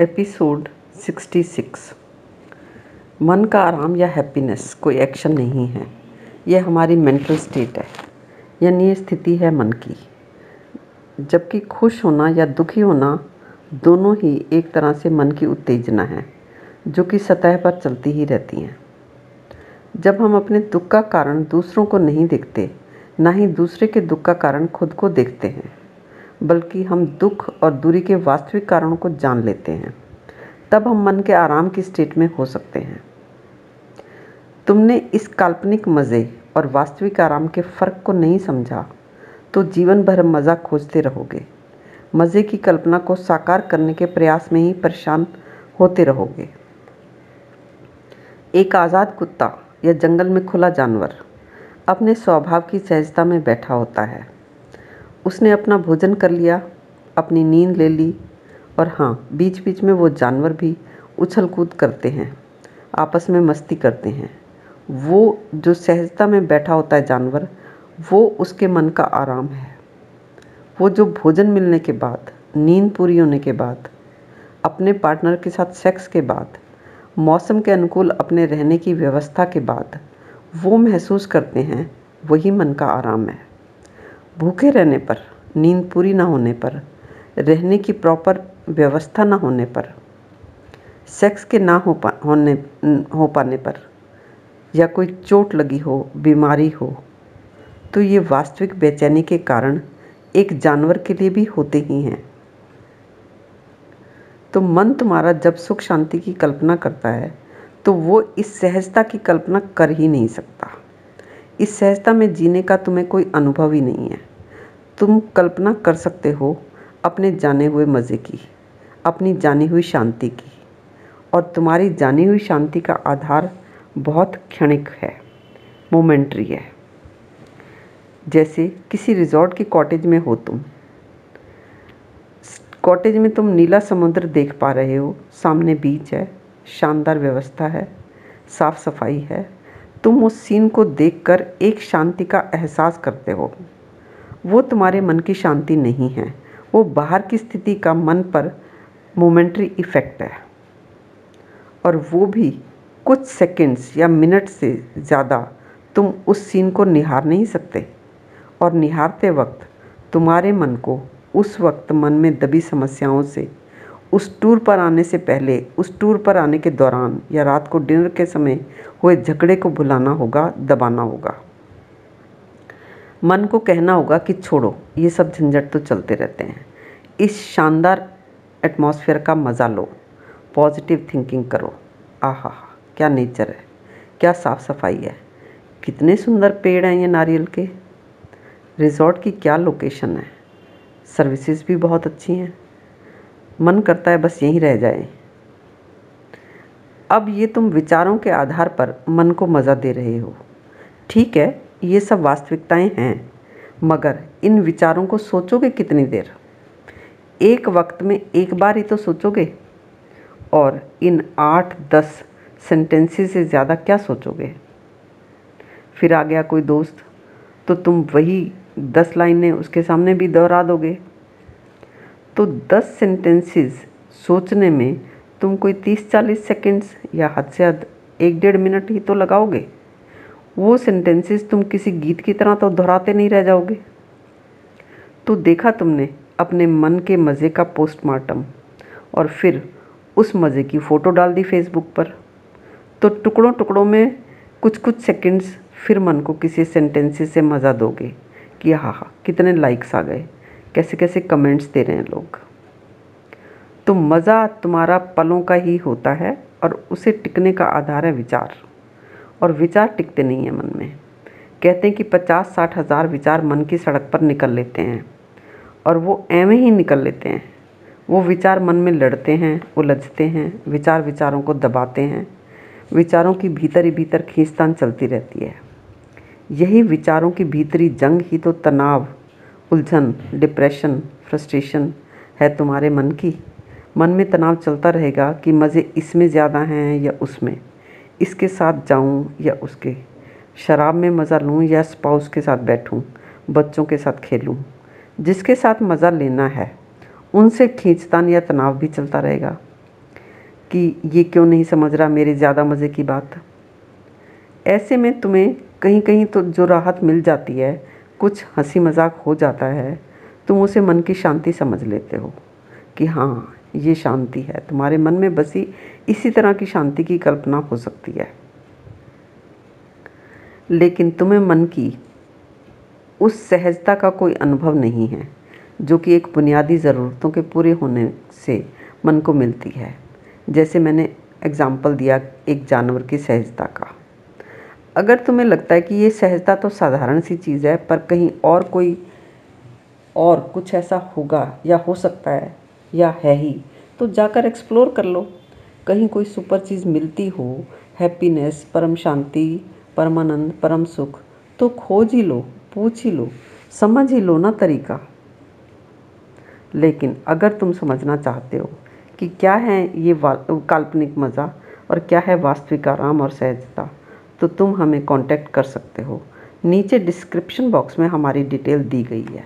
Episode 66 मन का आराम या हैप्पीनेस, कोई एक्शन नहीं है। यह हमारी मेंटल स्टेट है, यानी स्थिति है मन की। जबकि खुश होना या दुखी होना दोनों ही एक तरह से मन की उत्तेजना है, जो कि सतह पर चलती ही रहती हैं। जब हम अपने दुख का कारण दूसरों को नहीं देखते, ना ही दूसरे के दुख का कारण खुद को देखते हैं। बल्कि हम दुख और दूरी के वास्तविक कारणों को जान लेते हैं। तब हम मन के आराम की स्टेट में हो सकते हैं। तुमने इस काल्पनिक मज़े और वास्तविक आराम के फ़र्क को नहीं समझा तो जीवन भर मज़ा खोजते रहोगे। मज़े की कल्पना को साकार करने के प्रयास में ही परेशान होते रहोगे। एक आज़ाद कुत्ता या जंगल में खुला जानवर अपने स्वभाव की सहजता में बैठा होता है। उसने अपना भोजन कर लिया, अपनी नींद ले ली और हाँ बीच बीच में वो जानवर भी उछल कूद करते हैं, आपस में मस्ती करते हैं। वो जो सहजता में बैठा होता है जानवर, वो उसके मन का आराम है। वो जो भोजन मिलने के बाद, नींद पूरी होने के बाद, अपने पार्टनर के साथ सेक्स के बाद, मौसम के अनुकूल अपने रहने की व्यवस्था के बाद, वो महसूस करते हैं, वही मन का आराम है। भूखे रहने पर, नींद पूरी ना होने पर, रहने की प्रॉपर व्यवस्था ना होने पर सेक्स के ना हो पा, होने, हो पाने पर, या कोई चोट लगी हो, बीमारी हो तो ये वास्तविक बेचैनी के कारण एक जानवर के लिए भी होते ही हैं। तो मन तुम्हारा जब सुख शांति की कल्पना करता है तो वो इस सहजता की कल्पना कर ही नहीं सकता। इस सहजता में जीने का तुम्हें कोई अनुभव ही नहीं है। तुम कल्पना कर सकते हो अपने जाने हुए मज़े की, अपनी जानी हुई शांति की। और तुम्हारी जानी हुई शांति का आधार बहुत क्षणिक है, मोमेंट्री है। जैसे किसी रिजॉर्ट की कॉटेज में हो तुम। कॉटेज में तुम नीला समुद्र देख पा रहे हो। सामने बीच है, शानदार व्यवस्था है, साफ़ सफ़ाई है। तुम उस सीन को देखकर एक शांति का एहसास करते हो। वो तुम्हारे मन की शांति नहीं है। वो बाहर की स्थिति का मन पर मोमेंट्री इफ़ेक्ट है। और वो भी कुछ सेकंड्स या मिनट से ज़्यादा तुम उस सीन को निहार नहीं सकते। और निहारते वक्त तुम्हारे मन को उस वक्त मन में दबी समस्याओं से उस टूर पर आने से पहले, उस टूर पर आने के दौरान या रात को डिनर के समय हुए झगड़े को भुलाना होगा, दबाना होगा। मन को कहना होगा कि छोड़ो, ये सब झंझट तो चलते रहते हैं। इस शानदार एटमॉस्फेयर का मज़ा लो पॉजिटिव थिंकिंग करो। आहा, क्या नेचर है, क्या साफ़ सफ़ाई है, कितने सुंदर पेड़ हैं ये नारियल के। रिज़ॉर्ट की क्या लोकेशन है सर्विसेज़ भी बहुत अच्छी हैं। मन करता है, बस यहीं रह जाए। अब ये तुम विचारों के आधार पर मन को मज़ा दे रहे हो। ठीक है, ये सब वास्तविकताएँ हैं, मगर इन विचारों को सोचोगे कितनी देर? एक वक्त में एक बार ही तो सोचोगे? और इन आठ, दस सेंटेंसेस से ज़्यादा क्या सोचोगे? फिर आ गया कोई दोस्त तो तुम वही दस लाइनें उसके सामने भी दोहरा दोगे। तो दस सेंटेंसेस सोचने में तुम कोई तीस चालीस सेकंड्स या हद से हद एक डेढ़ मिनट ही तो लगाओगे। वो सेंटेंसेस तुम किसी गीत की तरह तो दोहराते नहीं रह जाओगे। तो देखा तुमने अपने मन के मज़े का पोस्टमार्टम और फिर उस मज़े की फ़ोटो डाल दी फेसबुक पर। तो टुकड़ों टुकड़ों में कुछ कुछ सेकंड्स फिर मन को किसी सेंटेंसेस से मज़ा दोगे कि हाँ हाँ कितने लाइक्स आ गए। कैसे कैसे कमेंट्स दे रहे हैं लोग। तो मज़ा तुम्हारा पलों का ही होता है और उसे टिकने का आधार है विचार। और विचार टिकते नहीं हैं मन में। कहते हैं कि पचास साठ हज़ार विचार मन की सड़क पर निकल लेते हैं। और वो एवं ही निकल लेते हैं। वो विचार मन में लड़ते हैं, उलझते हैं, विचार विचारों को दबाते हैं। विचारों की भीतर ही भीतर खींचतान चलती रहती है। यही विचारों की भीतरी जंग ही तो तनाव उलझन डिप्रेशन फ्रस्ट्रेशन है तुम्हारे मन की। मन में तनाव चलता रहेगा कि मज़े इसमें ज़्यादा हैं या उसमें। इसके साथ जाऊँ या उसके। शराब में मज़ा लूँ या स्पाउस के साथ बैठूं, बच्चों के साथ खेलूं। जिसके साथ मज़ा लेना है, उनसे खींचतान या तनाव भी चलता रहेगा। कि ये क्यों नहीं समझ रहा मेरे ज़्यादा मज़े की बात? ऐसे में तुम्हें कहीं कहीं तो जो राहत मिल जाती है कुछ हँसी मज़ाक हो जाता है, तुम उसे मन की शांति समझ लेते हो कि हाँ ये शांति है। तुम्हारे मन में बसी इसी तरह की शांति की कल्पना हो सकती है। लेकिन तुम्हें मन की उस सहजता का कोई अनुभव नहीं है, जो कि एक बुनियादी ज़रूरतों के पूरे होने से मन को मिलती है। जैसे मैंने एग्ज़ाम्पल दिया एक जानवर की सहजता का। अगर तुम्हें लगता है कि ये सहजता तो साधारण सी चीज़ है, पर कहीं और कोई और कुछ ऐसा होगा या हो सकता है या है ही तो जाकर एक्सप्लोर कर लो। कहीं कोई सुपर चीज़ मिलती हो हैप्पीनेस परम शांति, परमानंद, परम सुख तो खोज ही लो, पूछ ही लो, समझ ही लो ना तरीका। लेकिन अगर तुम समझना चाहते हो कि क्या है ये काल्पनिक मज़ा और क्या है वास्तविक आराम और सहजता तो तुम हमें कांटेक्ट कर सकते हो। नीचे डिस्क्रिप्शन बॉक्स में हमारी डिटेल दी गई है।